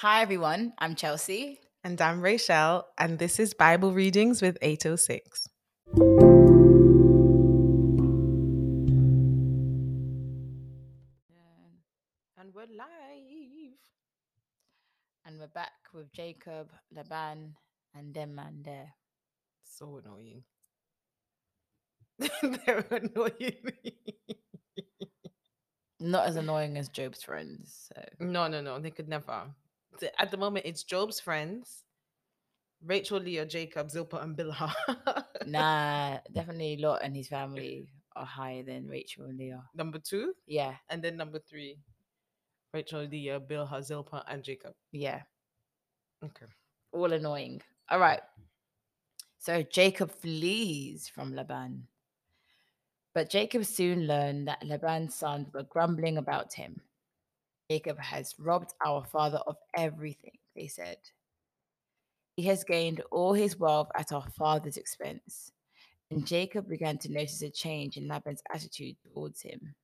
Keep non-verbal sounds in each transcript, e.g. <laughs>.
Hi, everyone. I'm Chelsea. And I'm Rachel, and this is Bible Readings with 806. And we're live. And we're back with Jacob, Laban, and them man there. So annoying. <laughs> They're annoying. Not as annoying as Job's friends. So No, no, no. They could never. At the moment, it's Job's friends Rachel, Leah, Jacob, Zilpah, and Bilhah. <laughs> nah, definitely Lot and his family are higher than Rachel and Leah. number two. Yeah, And then number three Rachel, Leah, Bilhah, Zilpah, and Jacob. yeah. Okay. All annoying. All right. So Jacob flees from Laban. But Jacob soon learned that Laban's sons were grumbling about him. Jacob has robbed our father of everything, they said. He has gained all his wealth at our father's expense. And Jacob began to notice a change in Laban's attitude towards him.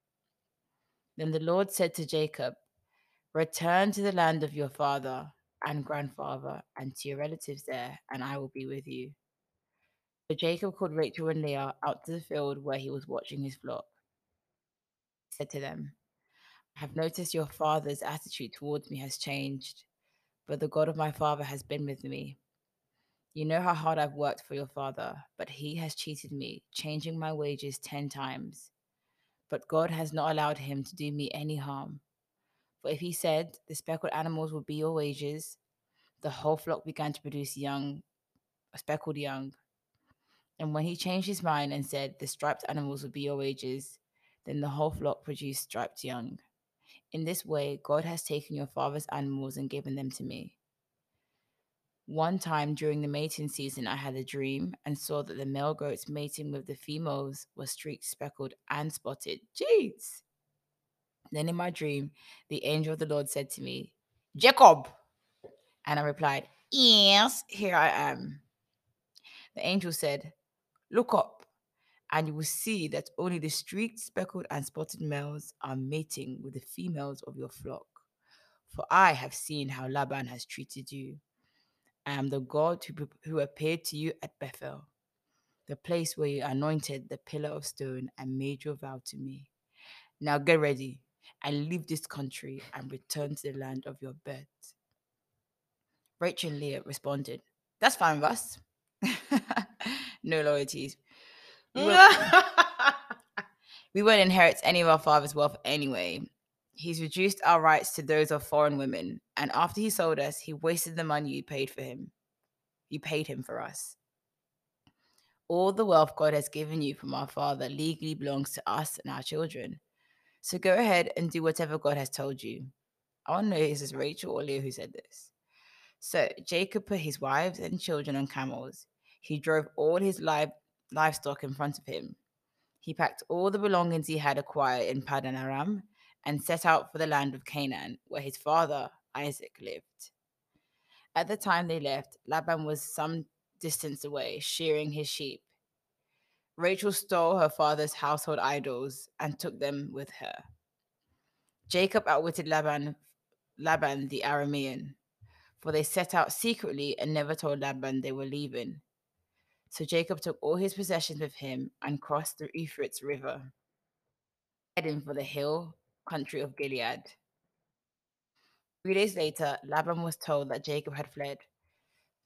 Then the Lord said to Jacob, Return to the land of your father and grandfather and to your relatives there, and I will be with you. So Jacob called Rachel and Leah out to the field where he was watching his flock. He said to them, I have noticed your father's attitude towards me has changed, but the God of my father has been with me. You know how hard I've worked for your father, but he has cheated me, changing my wages ten times. But God has not allowed him to do me any harm. For if he said, The speckled animals will be your wages, the whole flock began to produce young, speckled young. And when he changed his mind and said, The striped animals will be your wages, then the whole flock produced striped young. In this way, God has taken your father's animals and given them to me. One time during the mating season, I had a dream and saw that the male goats mating with the females were streaked, speckled, and spotted. Jeez! Then in my dream, the angel of the Lord said to me, Jacob! And I replied, Yes, here I am. The angel said, Look up, and you will see that only the streaked, speckled, and spotted males are mating with the females of your flock. For I have seen how Laban has treated you. I am the God who, who appeared to you at Bethel, the place where you anointed the pillar of stone and made your vow to me. Now get ready and leave this country and return to the land of your birth. Rachel and Leah responded, That's fine with us. <laughs> no loyalties. We <laughs> won't, we won't inherit any of our father's wealth anyway. He's reduced our rights to those of foreign women, and after he sold us, he wasted the money you paid for him. You paid him for us. All the wealth God has given you from our father legally belongs to us and our children. So go ahead and do whatever God has told you. I want to know is this Rachel or Leah who said this? So Jacob put his wives and children on camels. He drove all his live, livestock in front of him. He packed all the belongings he had acquired in Padan Aram and set out for the land of Canaan, where his father Isaac lived. At the time they left, Laban was some distance away, shearing his sheep. Rachel stole her father's household idols and took them with her. Jacob outwitted Laban, Laban the Aramean, for they set out secretly and never told Laban they were leaving. So Jacob took all his possessions with him and crossed the Euphrates River, heading for the hill country of Gilead. Three days later, Laban was told that Jacob had fled.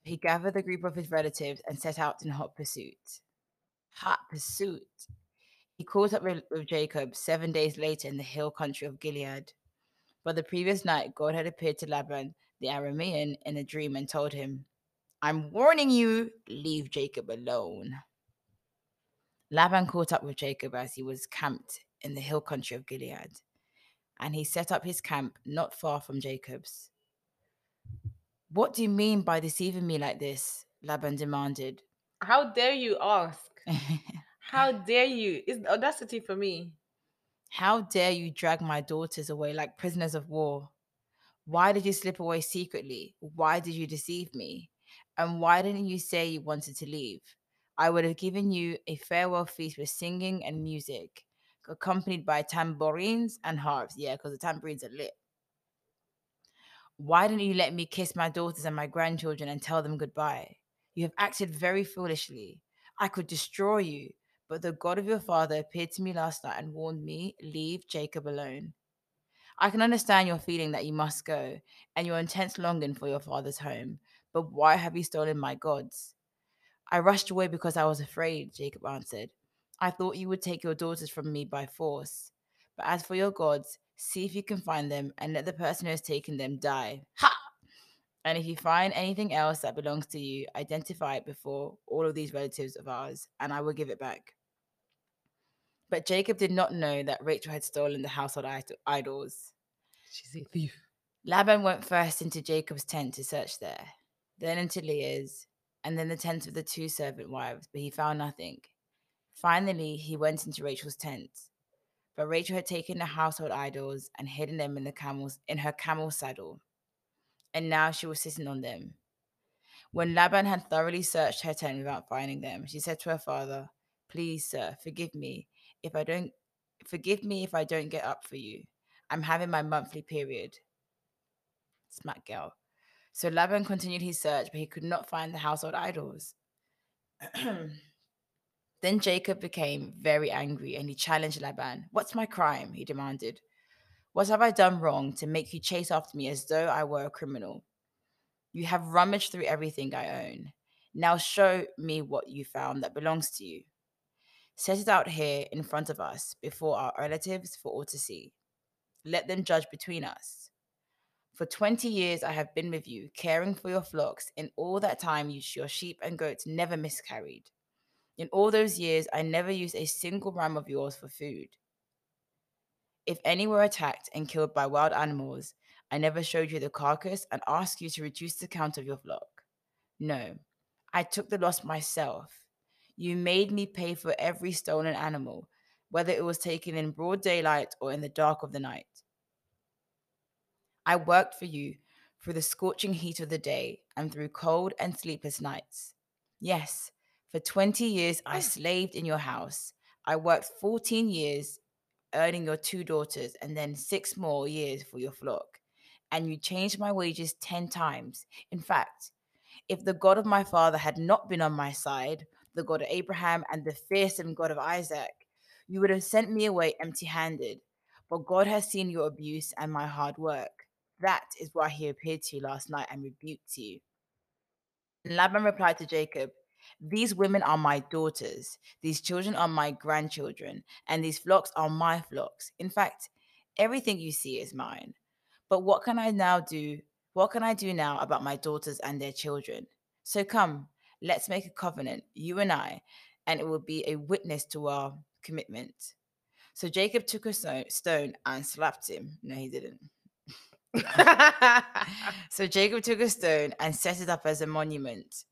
He gathered a group of his relatives and set out in hot pursuit. Hot pursuit. He caught up with, with Jacob seven days later in the hill country of Gilead. But the previous night, God had appeared to Laban the Aramean in a dream and told him, I'm warning you, leave Jacob alone. Laban caught up with Jacob as he was camped in the hill country of Gilead, and he set up his camp not far from Jacob's. What do you mean by deceiving me like this? Laban demanded. How dare you ask? How <laughs> dare you? It's audacity for me. How dare you drag my daughters away like prisoners of war? Why did you slip away secretly? Why did you deceive me? And why didn't you say you wanted to leave? I would have given you a farewell feast with singing and music, accompanied by tambourines and harps. Yeah, because the tambourines are lit. Why didn't you let me kiss my daughters and my grandchildren and tell them goodbye? You have acted very foolishly. I could destroy you, but the God of your father appeared to me last night and warned me, Leave Jacob alone. I can understand your feeling that you must go and your intense longing for your father's home, but why have you stolen my gods? I rushed away because I was afraid, Jacob answered. I thought you would take your daughters from me by force. But as for your gods, see if you can find them and let the person who has taken them die. Ha! And if you find anything else that belongs to you, identify it before all of these relatives of ours, and I will give it back. But Jacob did not know that Rachel had stolen the household idols. She's a thief. Laban went first into Jacob's tent to search there, then into Leah's, and then the tents of the two servant wives, but he found nothing. Finally, he went into Rachel's tent, but Rachel had taken the household idols and hidden them in the camels in her camel saddle, and now she was sitting on them. When Laban had thoroughly searched her tent without finding them, she said to her father, "Please, sir, forgive me if I don't forgive me if I don't get up for you. I'm having my monthly period." Smack girl. So Laban continued his search, but he could not find the household idols. <clears throat> then Jacob became very angry and he challenged Laban. What's my crime? he demanded. What have I done wrong to make you chase after me as though I were a criminal? You have rummaged through everything I own. Now show me what you found that belongs to you. Set it out here in front of us before our relatives for all to see. Let them judge between us. For 20 years I have been with you, caring for your flocks. In all that time, your sheep and goats never miscarried. In all those years, I never used a single ram of yours for food. If any were attacked and killed by wild animals, I never showed you the carcass and asked you to reduce the count of your flock. No, I took the loss myself. You made me pay for every stolen animal, whether it was taken in broad daylight or in the dark of the night. I worked for you through the scorching heat of the day and through cold and sleepless nights. Yes, for 20 years I slaved in your house. I worked 14 years earning your two daughters and then six more years for your flock. And you changed my wages 10 times. In fact, if the God of my father had not been on my side, the God of Abraham and the fearsome God of Isaac, you would have sent me away empty handed. But God has seen your abuse and my hard work. That is why he appeared to you last night and rebuked you. Laban replied to Jacob, These women are my daughters, these children are my grandchildren, and these flocks are my flocks. In fact, everything you see is mine. But what can I now do? What can I do now about my daughters and their children? So come, let's make a covenant, you and I, and it will be a witness to our commitment. So Jacob took a stone and slapped him. No, he didn't. <laughs> so Jacob took a stone and set it up as a monument.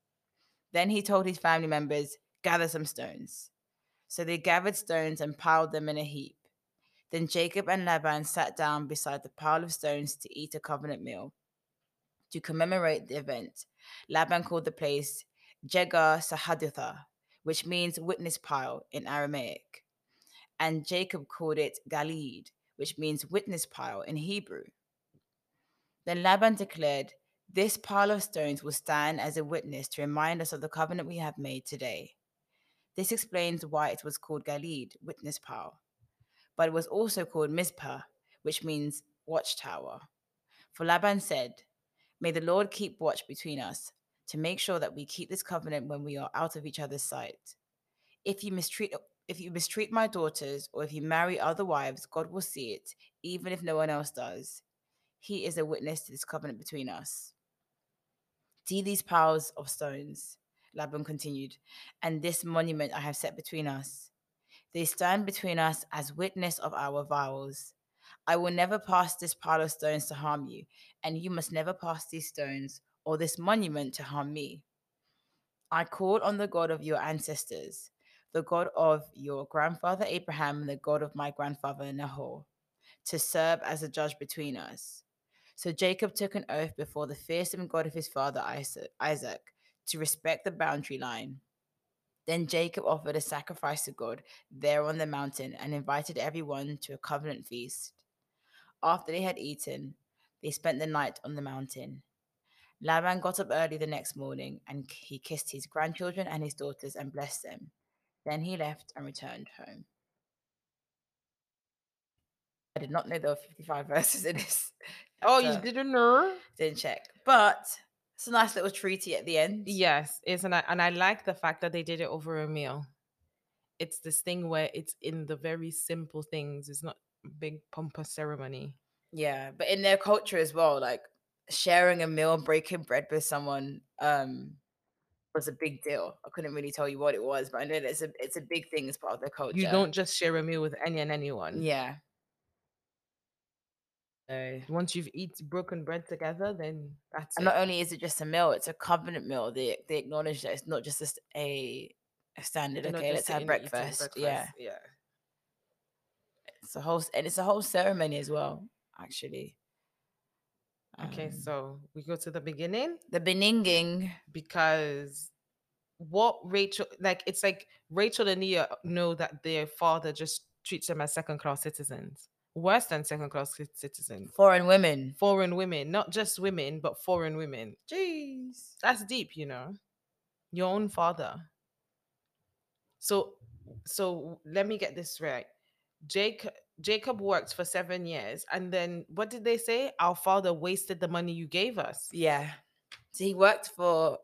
Then he told his family members, Gather some stones. So they gathered stones and piled them in a heap. Then Jacob and Laban sat down beside the pile of stones to eat a covenant meal. To commemorate the event, Laban called the place Jegar Sahadutha, which means witness pile in Aramaic. And Jacob called it Galeed, which means witness pile in Hebrew. Then Laban declared, This pile of stones will stand as a witness to remind us of the covenant we have made today. This explains why it was called Galeed, witness pile. But it was also called Mizpah, which means watchtower. For Laban said, May the Lord keep watch between us to make sure that we keep this covenant when we are out of each other's sight. If you mistreat if you mistreat my daughters or if you marry other wives, God will see it, even if no one else does. He is a witness to this covenant between us. See these piles of stones, Laban continued, and this monument I have set between us. They stand between us as witness of our vows. I will never pass this pile of stones to harm you, and you must never pass these stones or this monument to harm me. I call on the God of your ancestors, the God of your grandfather Abraham and the God of my grandfather Nahor, to serve as a judge between us. So Jacob took an oath before the fearsome God of his father Isaac to respect the boundary line. Then Jacob offered a sacrifice to God there on the mountain and invited everyone to a covenant feast. After they had eaten, They spent the night on the mountain. Laban got up early the next morning and he kissed his grandchildren and his daughters and blessed them. Then he left and returned home. I did not know there were 55 <laughs> verses in this. Oh, you didn't know? Didn't check. But it's a nice little treaty at the end. Yes, it's and I and I like the fact that they did it over a meal. It's this thing where it's in the very simple things. It's not big pompous ceremony. Yeah. But in their culture as well, like sharing a meal and breaking bread with someone um was a big deal. I couldn't really tell you what it was, but I know that it's a it's a big thing as part of their culture. You don't just share a meal with any and anyone. Yeah. So Once you've eaten broken bread together, then that's And it. not only is it just a meal, it's a covenant meal. They they acknowledge that it's not just a a standard. You're Okay, let's have eating breakfast. Yeah, Yeah. it's a whole and it's a whole ceremony as well. Actually. Okay, Um, so we go to the beginning the beninging. because what Rachel like it's like Rachel and Leah know that their father just treats them as second class citizens. Worse than second class citizens. foreign women. Foreign women, not just women, but foreign women. Jeez. That's deep, you know. Your own father. So so let me get this right. Jacob Jacob worked for seven years, and then what did they say? Our father wasted the money you gave us. Yeah. So he worked for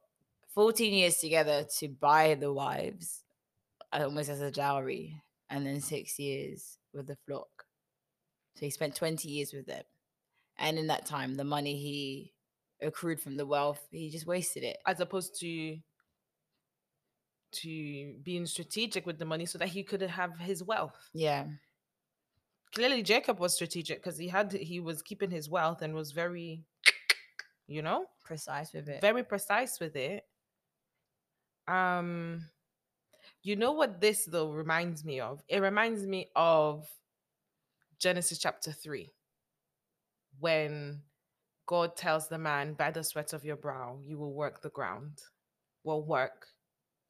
14 years together to buy the wives, uh, almost as a dowry, and then six years with the flock. So he spent 20 years with them. And in that time, the money he accrued from the wealth, he just wasted it. as opposed to to being strategic with the money so that he could have his wealth. Yeah. Clearly Jacob was strategic because he had he was keeping his wealth and was very you know, Precise with it. very precise with it. Um you know what this though reminds me of? It reminds me of Genesis chapter 3 when God tells the man, by the sweat of your brow, you will work the ground. Well, work,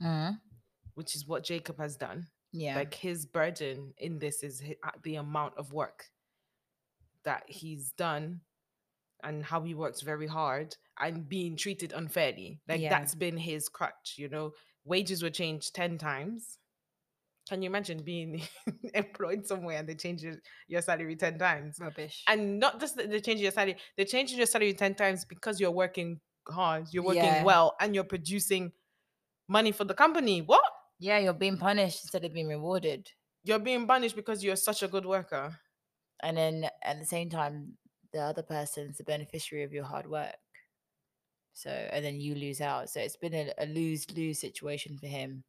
Mhm. which is what Jacob has done. Yeah. Like his burden in this is uh, the amount of work that he's done and how he works very hard and being treated unfairly. Like Yeah. that's been his crutch, you know. Wages were changed 10 times. Can you imagine being <laughs> employed somewhere and they change your, your salary 10 times? Rubbish. And not just that they change your salary, they're changing your salary 10 times because you're working hard, you're working Yeah. well, and you're producing money for the company. What? yeah, you're being punished instead of being rewarded. You're being punished because you're such a good worker. And then at the same time, the other person's the beneficiary of your hard work. So, and then you lose out. So it's been a, a lose lose situation for him.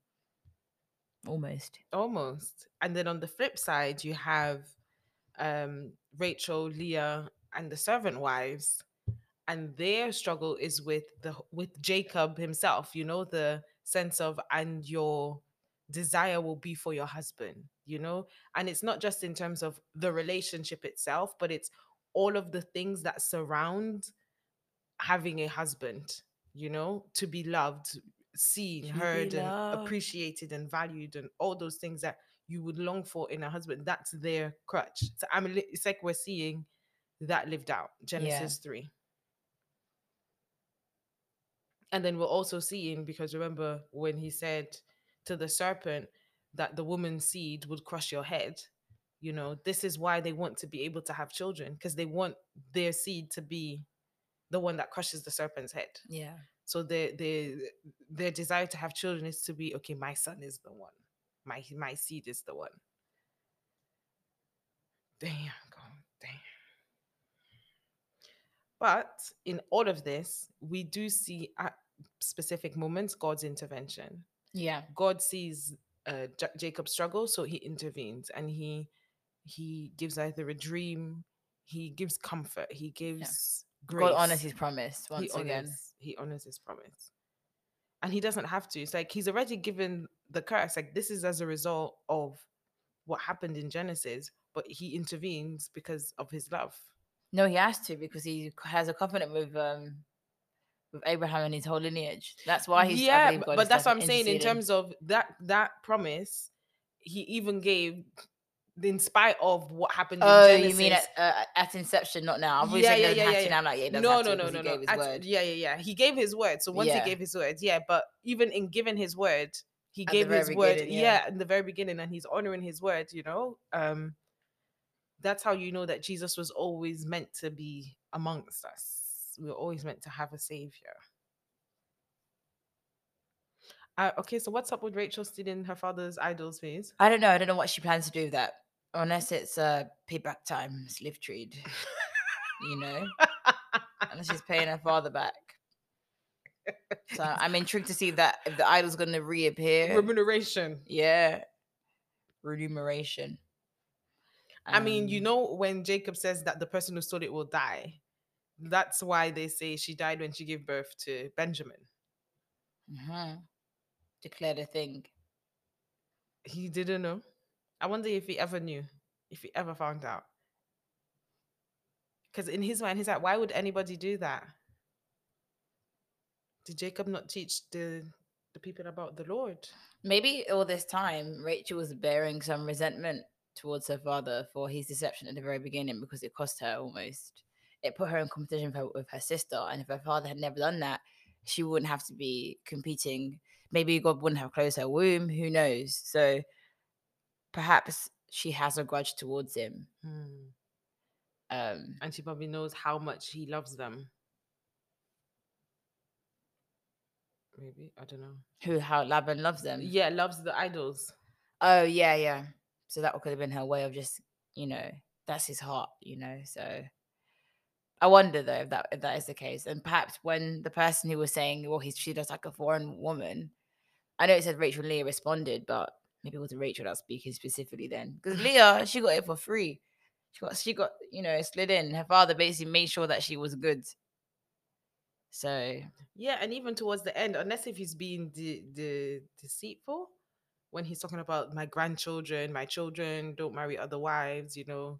Almost. Almost. And then on the flip side, you have um, Rachel, Leah, and the servant wives, and their struggle is with the with Jacob himself. You know the sense of and your desire will be for your husband. You know, and it's not just in terms of the relationship itself, but it's all of the things that surround having a husband. You know, to be loved, seen, heard, and appreciated and valued, and all those things that you would long for in a husband. That's their crutch. So I'm. li- It's like we're seeing that lived out. Genesis three. And then we're also seeing because remember when he said to the serpent that the woman's seed would crush your head. You know, this is why they want to be able to have children because they want their seed to be the one that crushes the serpent's head. Yeah. So their their their desire to have children is to be okay. My son is the one. My my seed is the one. Damn, God, damn. But in all of this, we do see at specific moments God's intervention. Yeah. God sees uh, Ja- Jacob's struggle, so He intervenes and He He gives either a dream, He gives comfort, He gives grace. God honors his promise he once honors, again. He honors His promise, and He doesn't have to. It's like He's already given the curse. Like this is as a result of what happened in Genesis, but He intervenes because of His love. No, he has to because he has a covenant with um with Abraham and his whole lineage. That's why he's yeah, but, but that's what I'm saying in terms of that that promise. He even gave in spite of what happened. Oh, you mean at, uh, at inception, not now? I've Yeah, yeah, yeah, yeah, yeah. I'm like, yeah, no, no, no, no, no. At- yeah, yeah, yeah. He gave his word. So once Yeah. he gave his word, yeah. But even in giving his word, he At gave his word. Yeah. yeah. in the very beginning, and he's honoring his word. You know, um, that's how you know that Jesus was always meant to be amongst us. We were always meant to have a savior. Uh, okay, so what's up with Rachel stealing her father's idols, please? I don't know. I don't know what she plans to do with that, unless it's uh, payback time, slave trade. you know, unless she's paying her father back. So <laughs> I'm intrigued to see if that if the idol's going to reappear. Remuneration. yeah, remuneration. I mean, you Um, know, when Jacob says that the person who stole it will die, that's why they say she died when she gave birth to Benjamin. mhm. declared a thing. He didn't know. I wonder if he ever knew, if he ever found out. Because in his mind, he's like, why would anybody do that? Did Jacob not teach the the people about the Lord? Maybe all this time Rachel was bearing some resentment towards her father for his deception at the very beginning because it cost her almost. It put her in competition with her, with her sister, and if her father had never done that, she wouldn't have to be competing. Maybe God wouldn't have closed her womb. Who knows? So perhaps she has a grudge towards him. Hmm. Um, And she probably knows how much he loves them. Maybe I don't know. who how Laban loves them. Yeah, loves the idols. Oh yeah, yeah. So that could have been her way of just, you know, that's his heart, you know. So I wonder though if that if that is the case, and perhaps when the person who was saying, "Well, he's treated us like a foreign woman," I know it said Rachel Leah responded, but maybe it wasn't Rachel that was speaking specifically then, because <laughs> Leah she got it for free. She got she got you know slid in. Her father basically made sure that she was good. So Yeah, and even towards the end, unless if he's being de- de- deceitful, when he's talking about my grandchildren, my children don't marry other wives, you know.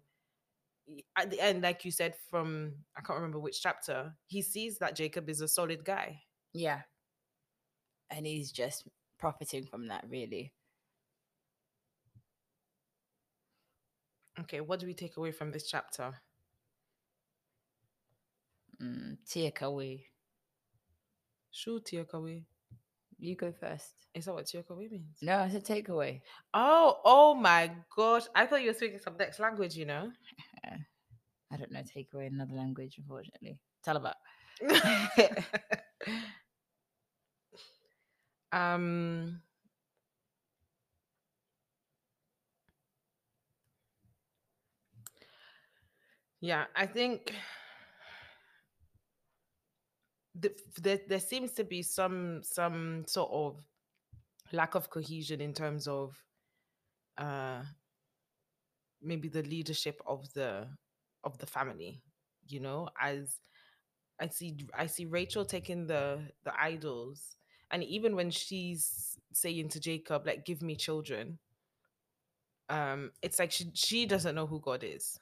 At the end, like you said from I can't remember which chapter, he sees that Jacob is a solid guy. yeah, and he's just profiting from that really. Okay, what do we take away from this chapter? Mm, Tia Kawi, Shoot Tiokawe. you go first. Is that what Tiokawe means? No, I said takeaway. Oh, oh my gosh. I thought you were speaking some next language, you know? <laughs> I don't know takeaway in another language, unfortunately. Tell about. <laughs> <laughs> um yeah i think the, there, there seems to be some some sort of lack of cohesion in terms of uh maybe the leadership of the of the family you know? As i see i see rachel taking the the idols and even when she's saying to jacob like give me children um it's like she she doesn't know who god is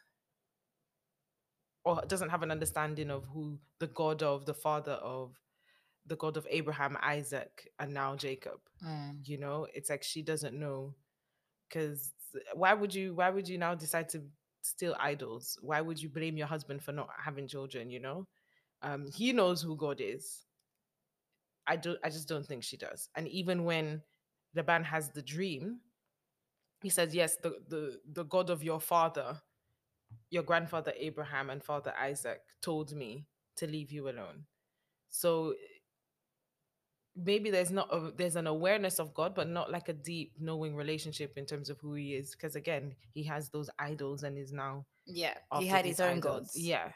or doesn't have an understanding of who the god of the father of the god of abraham isaac and now jacob Mm. you know? It's like she doesn't know because why would you why would you now decide to steal idols? Why would you blame your husband for not having children you know? Um he knows who god is. I don't i just don't think she does. And even when Laban has the dream he says yes the the, the god of your father your grandfather abraham and father isaac told me to leave you alone so maybe there's not a, there's an awareness of god but not like a deep knowing relationship in terms of who he is because again he has those idols and is now Yeah, he had his own idols. gods. yeah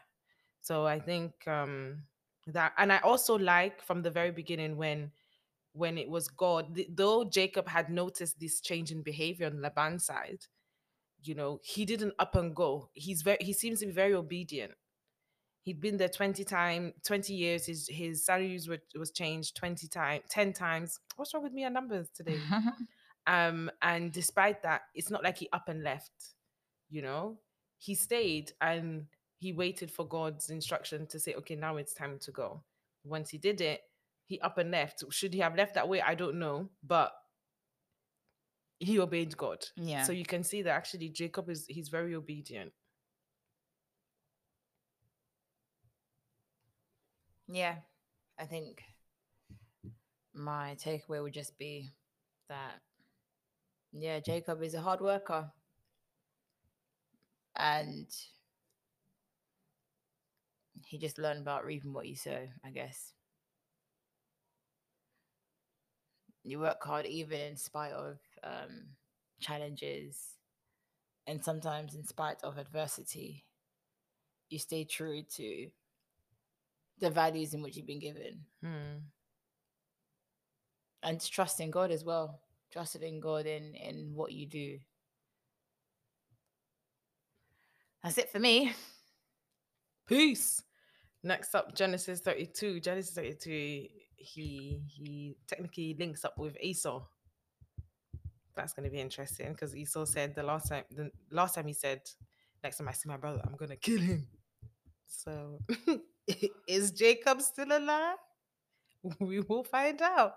so i think um that and i also like from the very beginning when when it was god th- though jacob had noticed this change in behavior on laban's side you know he didn't up and go. He's very he seems to be very obedient. He'd been there 20 time 20 years. His his salaries were was changed 20 times 10 times. What's wrong with me and numbers today? <laughs> Um and despite that it's not like he up and left you know? He stayed and he waited for god's instruction to say okay now it's time to go. Once he did it he up and left. Should he have left that way? I don't know but he obeyed God. Yeah. So you can see that actually Jacob is he's very obedient. Yeah. I think my takeaway would just be that yeah, Jacob is a hard worker. And he just learned about reaping what you sow, I guess. You work hard even in spite of um, challenges and sometimes in spite of adversity. You stay true to the values in which you've been given Hmm. and to trust in God as well. Trusted in God in in what you do. That's it for me. <laughs> Peace. Next up, Genesis 32. Genesis 32, he he technically links up with Esau. That's gonna be interesting because Esau said the last time the last time he said, Next time I see my brother, I'm gonna kill him. So <laughs> is Jacob still alive? <laughs> We will find out.